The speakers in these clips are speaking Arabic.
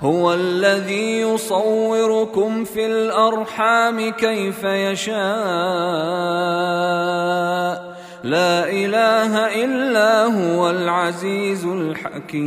هو الذي يصوركم في الأرحام كيف يشاء. لا إله إلا هو العزيز الحكيم.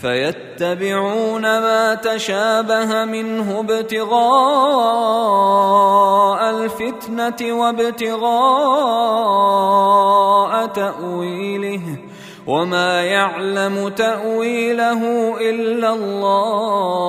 فيتبعون ما تشابه منه ابتغاء الفتنة وابتغاء تأويله وما يعلم تأويله إلا الله.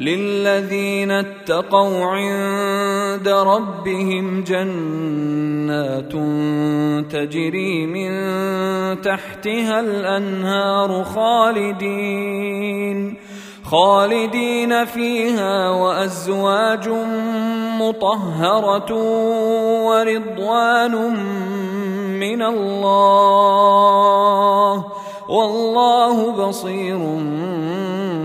للذين اتقوا عند ربهم جنات تجري من تحتها الأنهار خالدين خالدين فيها وأزواج مطهرة ورضوان من الله والله بصير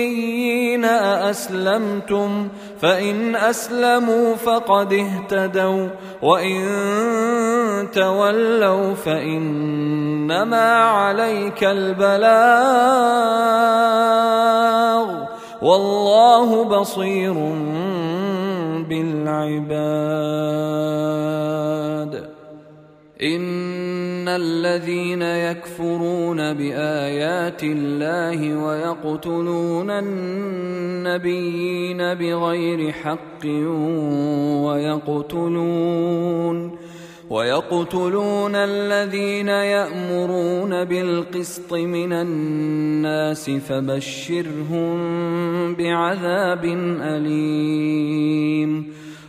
والاميين أأسلمتم فإن أسلموا فقد اهتدوا وإن تولوا فإنما عليك البلاغ. والله بصير بالعباد. إن الذين يكفرون بآيات الله ويقتلون النبيين بغير حق ويقتلون ويقتلون الذين يأمرون بالقسط من الناس فبشرهم بعذاب أليم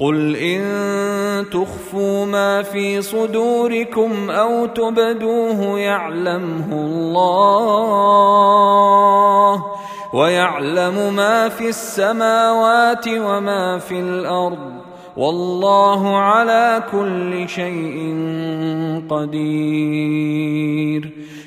قل ان تخفوا ما في صدوركم أو تبدوه يعلمه الله ويعلم ما في السماوات وما في الأرض والله على كل شيء قدير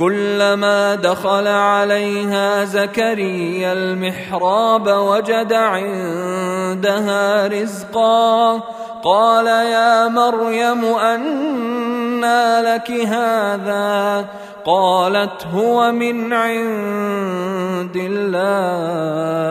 كلما دخل عليها زكريا المحراب وجد عندها رزقا. قال يا مريم أنى لك هذا؟ قالت هو من عند الله.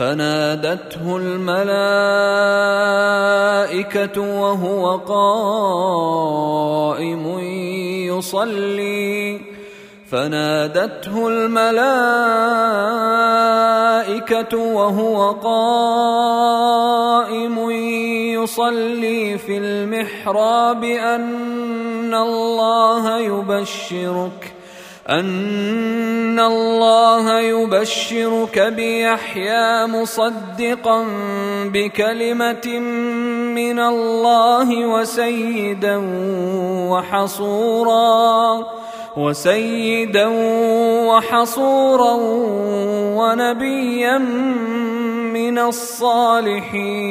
فنادته الملائكة وهو قائم يصلي. فنادته الملائكة وهو قائم يصلي في المحراب أن الله يبشرك. أن الله يبشرك بيحيى مصدقا بكلمة من الله وسيدا وحصورا وسيدا وحصورا ونبيا من الصالحين.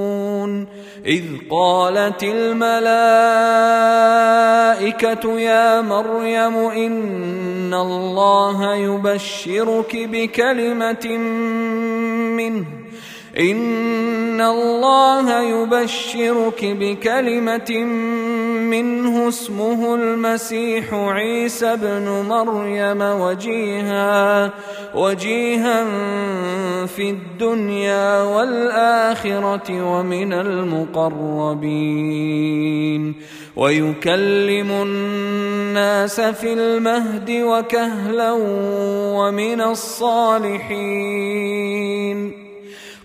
إذ قالت الملائكة يا مريم إن الله يبشرك بكلمة منه ان الله يبشرك بكلمه منه اسمه المسيح عيسى ابن مريم وجيها وجيها في الدنيا والاخره ومن المقربين. ويكلم الناس في المهد وكهلا ومن الصالحين.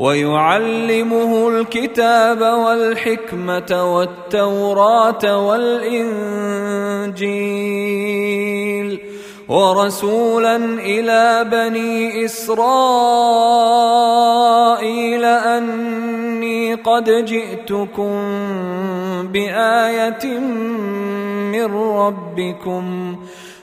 ويعلمه الكتاب والحكمة والتوراة والإنجيل ورسولا إلى بني إسرائيل أني قد جئتكم بآية من ربكم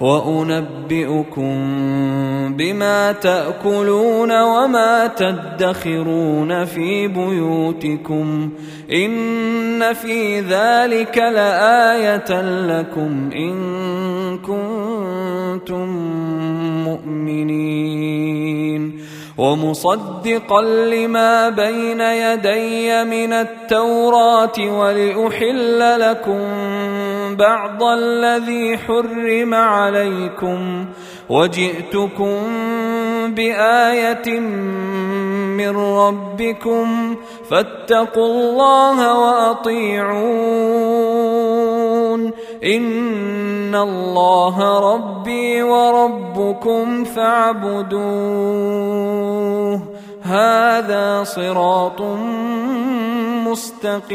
وأنبئكم بما تأكلون وما تدخرون في بيوتكم إن في ذلك لآية لكم إن كنتم مؤمنين ومصدقا لما بين يدي من التوراة ولأحل لكم بعض الذي حرم عليكم وجئتكم بآية من ربكم فاتقوا الله وأطيعون. إن الله ربي وربكم فاعبدوه. هذا صراط مستقيم.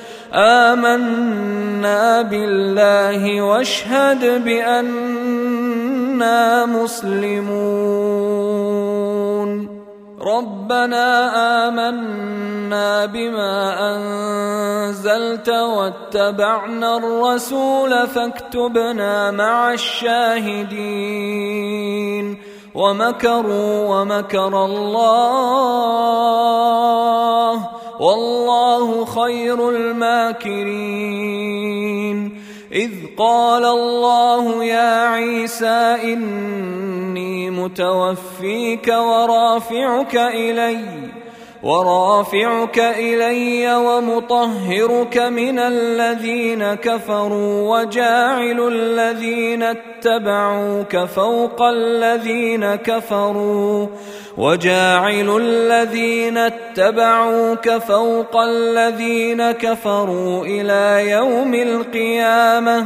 آمنا بالله واشهد بأننا مسلمون. ربنا آمنا بما أنزلت واتبعنا الرسول فاكتبنا مع الشاهدين. ومكروا ومكر الله. والله خير الماكرين. إذ قال الله يا عيسى إني متوفيك ورافعك اليّ. ورافعك إلي ومطهرك من الذين كفروا وجاعل الذين اتبعوك فوق الذين كفروا وجاعل الذين اتبعوك فوق الذين كفروا إلى يوم القيامة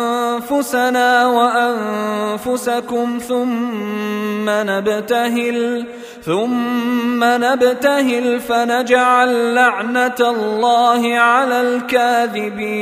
وأنفسنا وأنفسكم ثم نبتهل ثم نبتهل فنجعل لعنة الله على الكاذبين.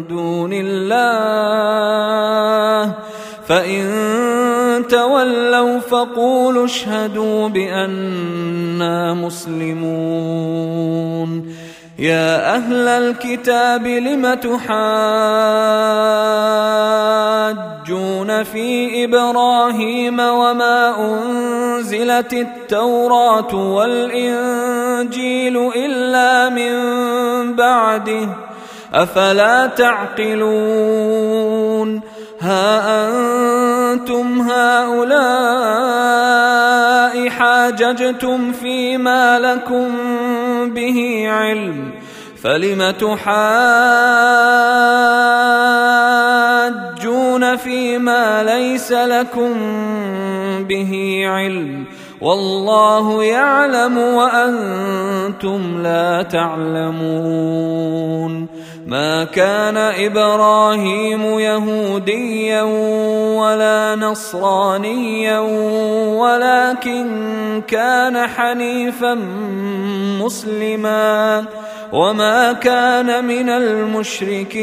دون الله. فإن تولوا فقولوا اشهدوا بأننا مسلمون. يا أهل الكتاب لم تحاجون في إبراهيم وما أنزلت التوراة والإنجيل إلا من بعده؟ أفلا تعقلون؟ ها أنتم هؤلاء حاججتم فيما لكم به علم فلم تحاجون فيما ليس لكم به علم؟ والله يعلم وأنتم لا تعلمون ما كان إبراهيم يهوديا ولا نصرانيا ولكن كان حنيفا مسلما وما كان من المشركين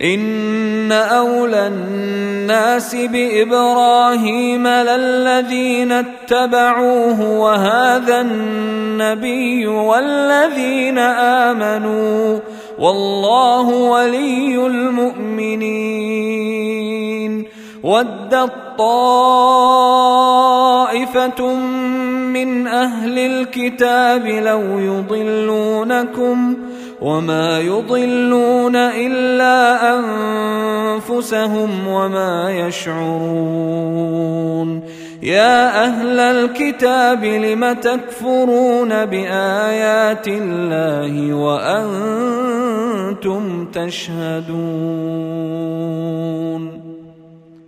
إن أولى الناس بإبراهيم للذين اتبعوه وهذا النبي والذين آمنوا والله ولي المؤمنين ودت طائفه من أهل الكتاب لو يضلونكم وما يضلون الا انفسهم وما يشعرون يا أهل الكتاب لم تكفرون بايات الله وأنتم تشهدون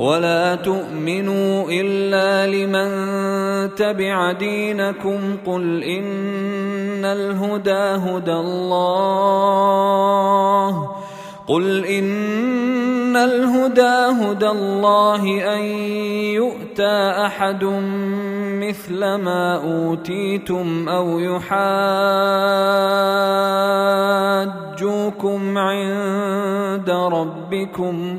ولا تؤمنوا إلا لمن تبع دينكم قل إن الهدى هدى الله قل إن الهدى هدى الله أن يؤتى أحد مثل ما أوتيتم أو يحاجوكم عند ربكم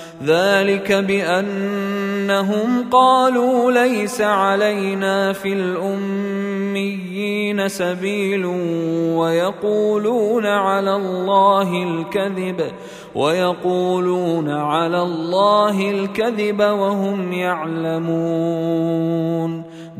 ذلك بأنهم قالوا ليس علينا في الأميين سبيل ويقولون على الله الكذب ويقولون على الله الكذب وهم يعلمون.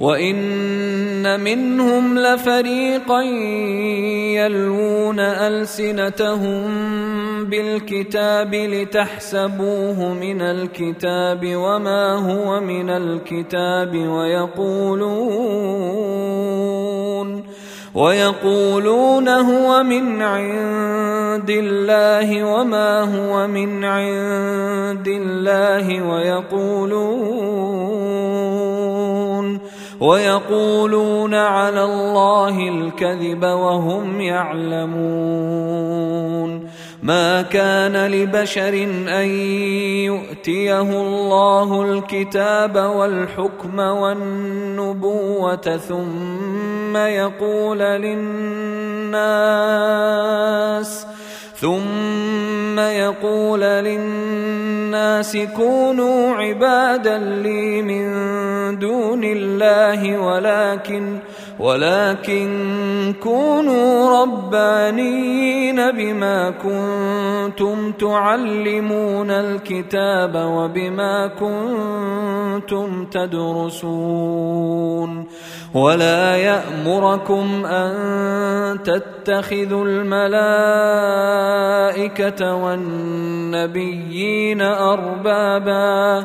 وان منهم لفريقا يلوون السنتهم بالكتاب لتحسبوه من الكتاب وما هو من الكتاب ويقولون ويقولون هو من عند الله وما هو من عند الله ويقولون ويقولون على الله الكذب وهم يعلمون. ما كان لبشر أن يؤتيه الله الكتاب والحكم والنبوة ثم يقول للناس ثم يقول للناس كونوا عبادا لي من دون الله ولكن ولكن كونوا ربانيين بما كنتم تعلمون الكتاب وبما كنتم تدرسون ولا يأمركم أن تتخذوا الملائكة والنبيين أربابا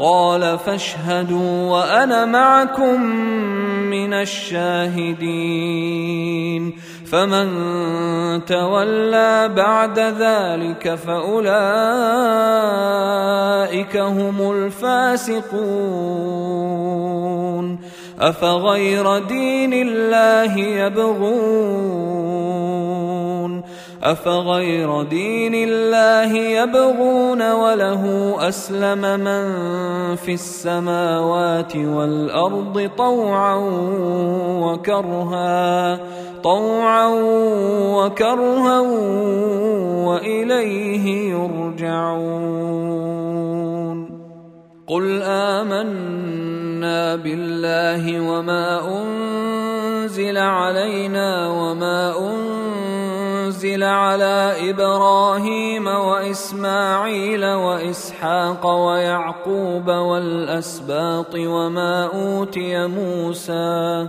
قال فاشهدوا وأنا معكم من الشاهدين. فمن تولى بعد ذلك فأولئك هم الفاسقون. أفغير دين الله يبغون؟ أفغير دين الله يبغون وله أسلم من في السماوات والأرض طوعا وكرها. طوعا وكرها وإليه يرجعون. قل آمنا بالله وما أنزل علينا وما أنزل على إبراهيم وإسماعيل وإسحاق ويعقوب والأسباط وما أوتي موسى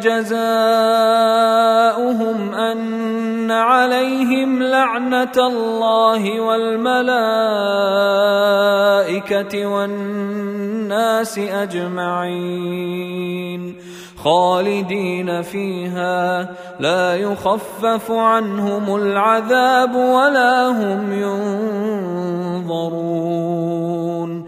جزاؤهم أن عليهم لعنة الله والملائكة والناس أجمعين. خالدين فيها لا يخفف عنهم العذاب ولا هم ينظرون.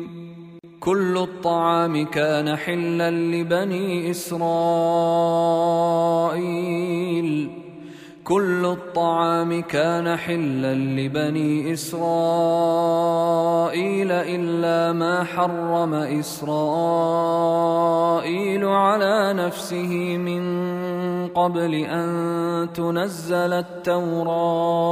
كل الطعام كان حلا لبني إسرائيل. كل الطعام كان حلا لبني إسرائيل إلا ما حرم إسرائيل على نفسه من قبل أن تنزل التوراة.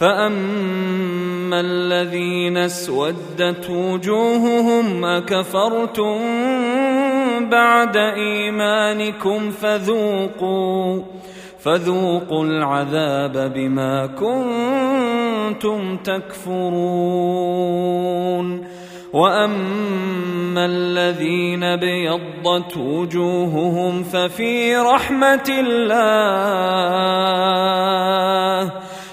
فاما الذين اسودت وجوههم اكفرتم بعد ايمانكم فذوقوا فذوقوا العذاب بما كنتم تكفرون. واما الذين بيضت وجوههم ففي رحمه الله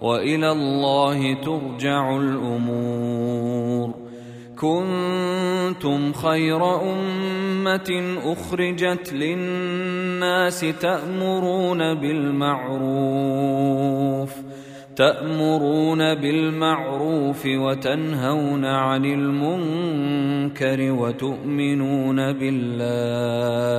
وإلى الله ترجع الأمور. كنتم خير أمة أخرجت للناس تأمرون بالمعروف تأمرون بالمعروف وتنهون عن المنكر وتؤمنون بالله.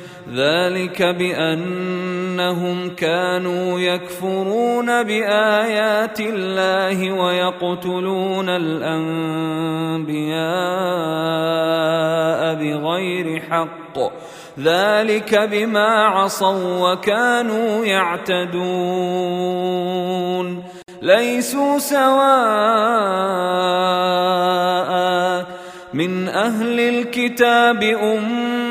ذلك بأنهم كانوا يكفرون بآيات الله ويقتلون الأنبياء بغير حق. ذلك بما عصوا وكانوا يعتدون. ليسوا سواء من أهل الكتاب أمة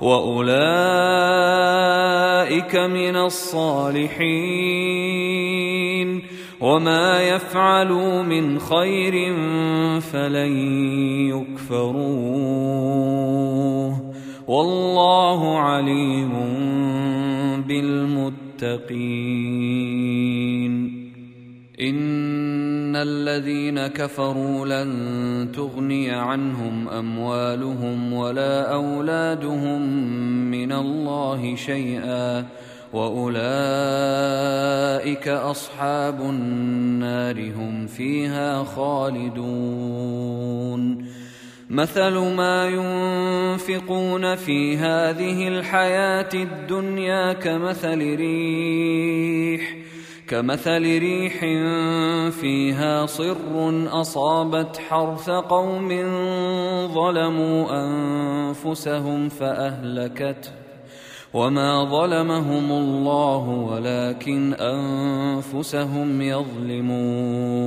واولئك من الصالحين وما يفعلوا من خير فلن يكفروه والله عليم بالمتقين إن الذين كفروا لن تغني عنهم أموالهم ولا أولادهم من الله شيئا وأولئك أصحاب النار هم فيها خالدون. مثل ما ينفقون في هذه الحياة الدنيا كمثل ريح كمثل ريح فيها صر أصابت حرث قوم ظلموا أنفسهم فاهلكته وما ظلمهم الله ولكن أنفسهم يظلمون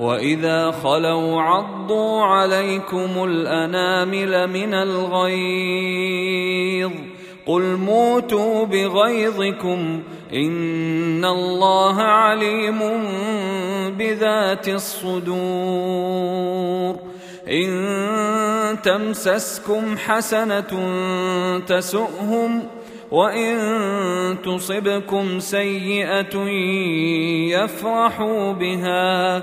واذا خلوا عضوا عليكم الانامل من الغيظ قل موتوا بغيظكم ان الله عليم بذات الصدور ان تمسسكم حسنه تسؤهم وان تصبكم سيئه يفرحوا بها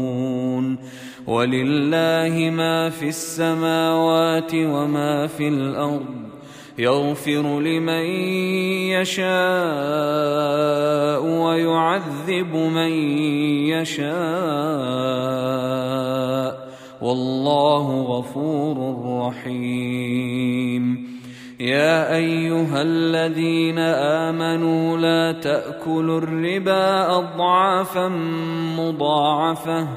ولله ما في السماوات وما في الأرض يغفر لمن يشاء ويعذب من يشاء والله غفور رحيم يا ايها الذين امنوا لا تاكلوا الربا اضعافا مضاعفه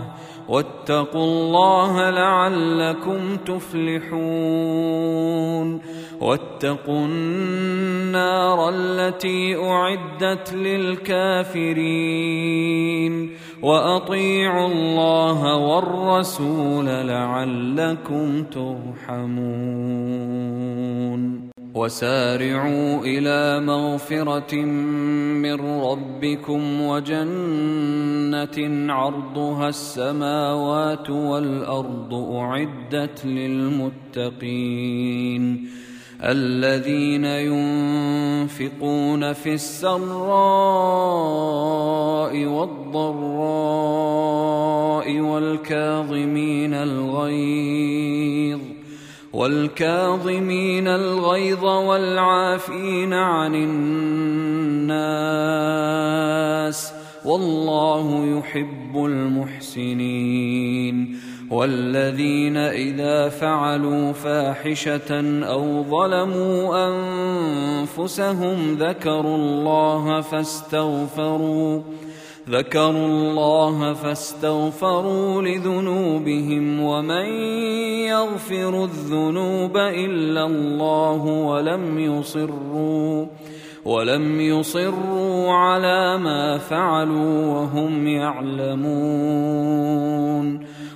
واتقوا الله لعلكم تفلحون. واتقوا النار التي أعدت للكافرين. وأطيعوا الله والرسول لعلكم ترحمون. وسارعوا إلى مغفرة من ربكم وجنة عرضها السماوات والأرض أعدت للمتقين الذين ينفقون في السراء والضراء والكاظمين الغيظ والكاظمين الغيظ والعافين عن الناس والله يحب المحسنين والذين إذا فعلوا فاحشة أو ظلموا أنفسهم ذكروا الله فاستغفروا ذكروا الله فاستغفروا لذنوبهم ومن يغفر الذنوب إلا الله ولم يصروا ولم يصروا على ما فعلوا وهم يعلمون.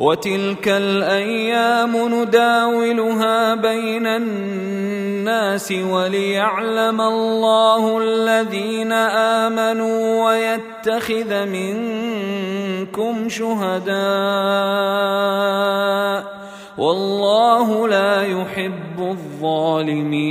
وتلك الأيام نداولها بين الناس وليعلم الله الذين آمنوا ويتخذ منكم شهداء والله لا يحب الظالمين.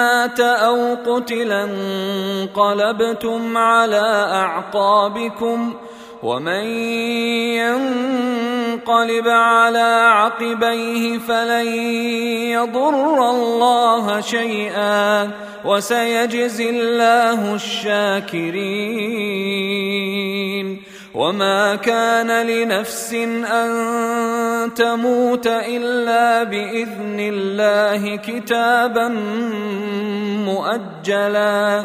مات أو قتلا انقلبتم على أعقابكم ومن ينقلب على عقبيه فلن يضر الله شيئا وسيجزي الله الشاكرين. وما كان لنفس ان تموت الا باذن الله كتابا مؤجلا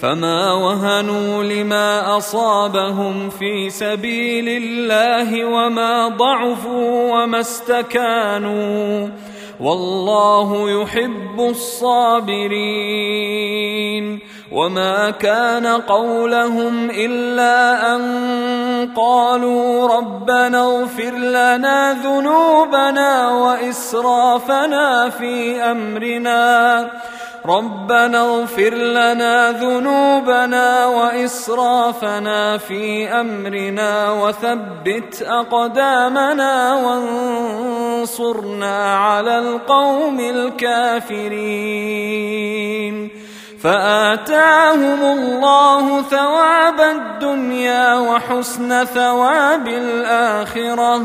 فما وهنوا لما اصابهم في سبيل الله وما ضعفوا وما استكانوا والله يحب الصابرين وما كان قولهم الا ان قالوا ربنا اغفر لنا ذنوبنا واسرافنا في امرنا ربنا اغفر لنا ذنوبنا وإسرافنا في أمرنا وثبت أقدامنا وانصرنا على القوم الكافرين. فآتاهم الله ثواب الدنيا وحسن ثواب الآخرة.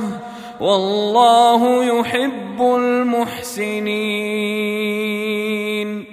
والله يحب المحسنين.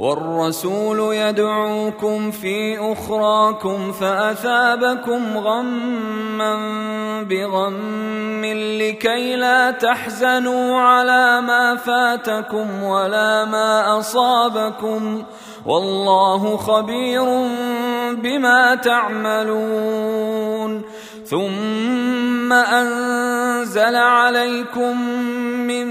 والرسول يدعوكم في أخراكم فأثابكم غما بغم لكي لا تحزنوا على ما فاتكم ولا ما أصابكم والله خبير بما تعملون. ثم أنزل عليكم من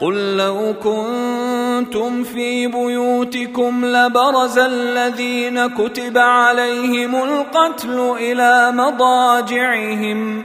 قل لو كنتم في بيوتكم لبرز الذين كتب عليهم القتل إلى مضاجعهم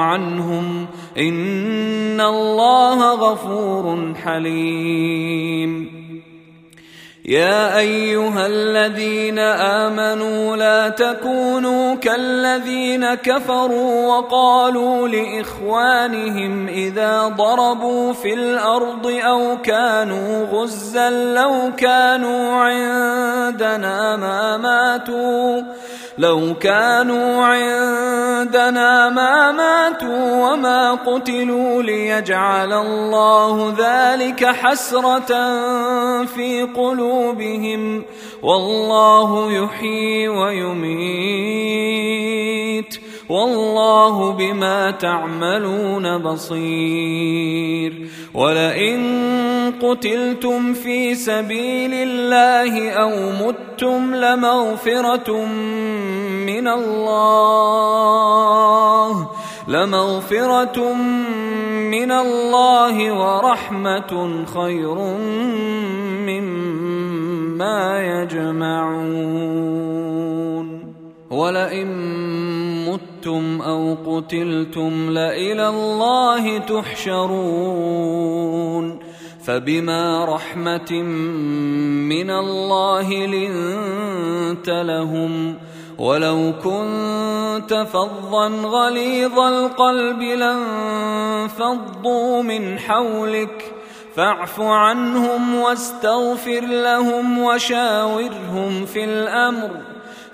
عنهم إن الله غفور حليم. يا أيها الذين آمنوا لا تكونوا كالذين كفروا وقالوا لإخوانهم إذا ضربوا في الأرض أو كانوا غزا لو كانوا عندنا ما ماتوا لو كانوا عندنا ما ماتوا وما قتلوا ليجعل الله ذلك حسرة في قلوبهم والله يحيي ويميت. والله بما تعملون بصير. ولئن قتلتم في سبيل الله أو متم لمغفرة من الله لمغفرة من الله ورحمة خير مما يجمعون. ولئن متم أو قتلتم لإلى الله تحشرون فبما رحمة من الله لنت لهم ۖ ولو كنت فظا غليظ القلب لانفضوا من حولك فاعف عنهم واستغفر لهم وشاورهم في الامر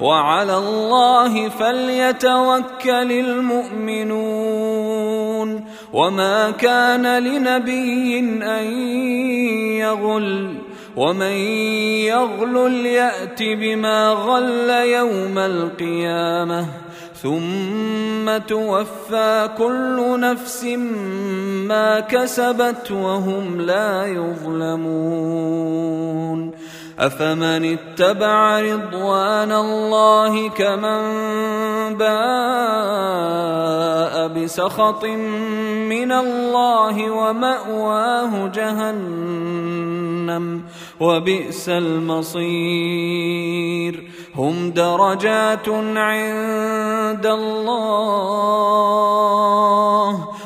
وعلى الله فليتوكل المؤمنون وما كان لنبي أن يغل ومن يغل يأت بما غل يوم القيامة ثم توفى كل نفس ما كسبت وهم لا يظلمون أفمن اتبع رضوان الله كمن باء بسخط من الله ومأواه جهنم وبئس المصير هم درجات عند الله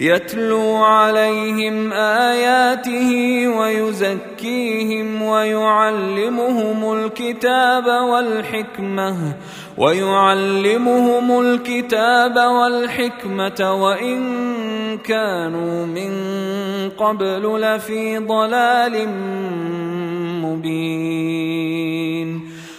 يتلو عليهم آياته ويزكيهم ويعلمهم الكتاب والحكمة ويعلمهم الكتاب والحكمة وإن كانوا من قبل لفي ضلال مبين.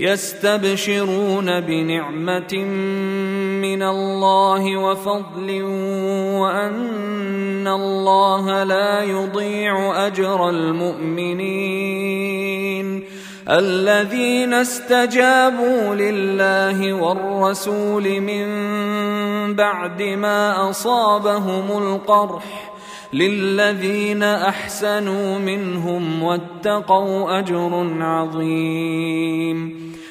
يستبشرون بنعمة من الله وفضل وأن الله لا يضيع أجر المؤمنين. الذين استجابوا لله والرسول من بعد ما أصابهم القرح للذين أحسنوا منهم واتقوا أجر عظيم.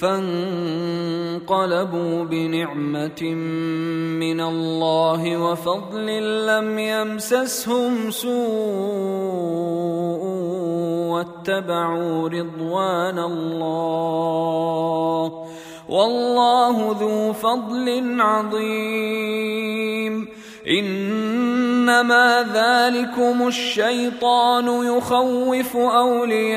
فانقلبوا بنعمة من الله وفضل لم يمسسهم سوء واتبعوا رضوان الله والله ذو فضل عظيم. إنما ذلكم الشيطان يخوف أولياءه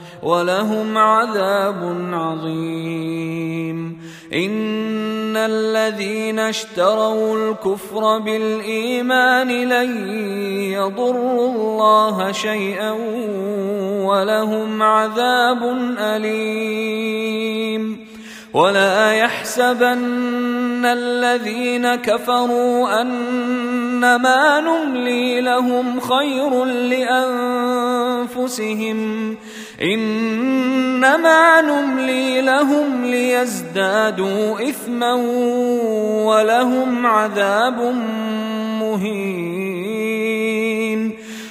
ولهم عذاب عظيم. إن الذين اشتروا الكفر بالإيمان لن يضروا الله شيئا ولهم عذاب أليم. ولا يحسبن الذين كفروا أنما نملي لهم خير لأنفسهم. إنما نملي لهم ليزدادوا إثما ولهم عذاب مهين.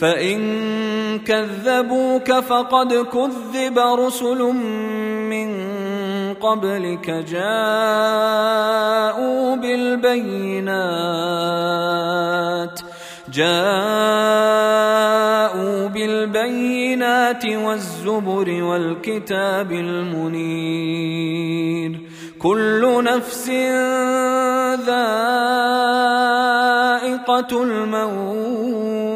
فإن كذبوك فقد كذب رسل من قبلك جاءوا بالبينات جاءوا بالبينات والزبر والكتاب المنير. كل نفس ذائقة الموت.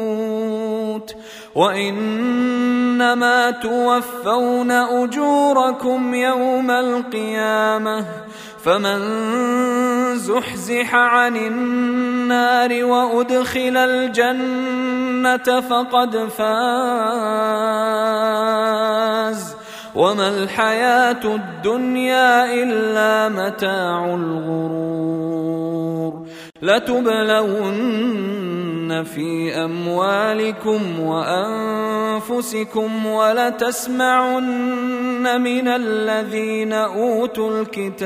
وإنما توفون أجوركم يوم القيامة فمن زحزح عن النار وأدخل الجنة فقد فاز وما الحياة الدنيا إلا متاع الغرور. لتبلون في أموالكم وأنفسكم ولتسمعن من الذين أوتوا الكتاب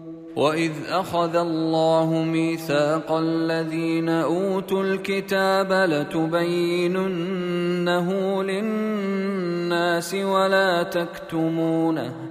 واذ اخذ الله ميثاق الذين اوتوا الكتاب لتبيننه للناس ولا تكتمونه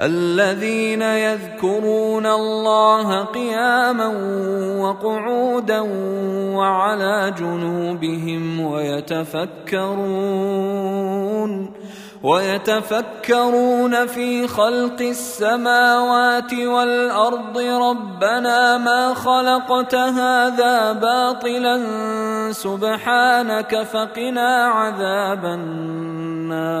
الذين يذكرون الله قياما وقعودا وعلى جنوبهم ويتفكرون ويتفكرون في خلق السماوات والأرض ربنا ما خلقت هذا باطلا سبحانك فقنا عذاب النار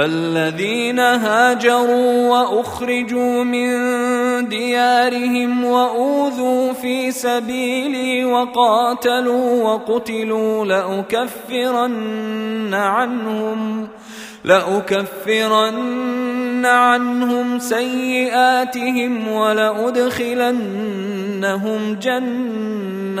فالذين هاجروا وأخرجوا من ديارهم وأوذوا في سبيلي وقاتلوا وقتلوا لأكفرن عنهم لأكفرن عنهم سيئاتهم ولأدخلنهم جنات.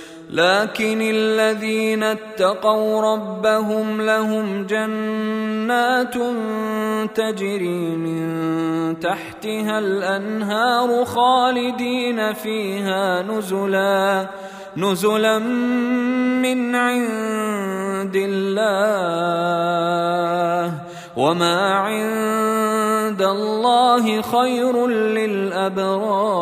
لكن الذين اتقوا ربهم لهم جنات تجري من تحتها الأنهار خالدين فيها نزلا نزلا من عند الله. وما عند الله خير للأبرار.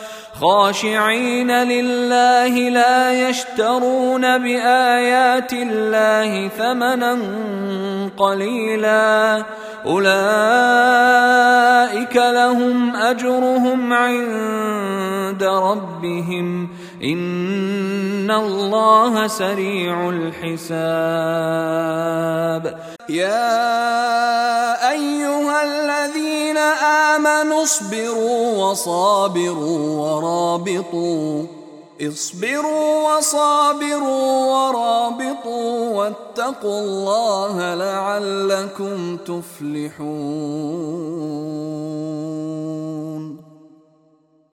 خاشعين لله لا يشترون بآيات الله ثمنا قليلا. أولئك لهم أجرهم عند ربهم. ان الله سريع الحساب يا ايها الذين امنوا اصبروا وصابروا ورابطوا اصبروا وصابروا ورابطوا واتقوا الله لعلكم تفلحون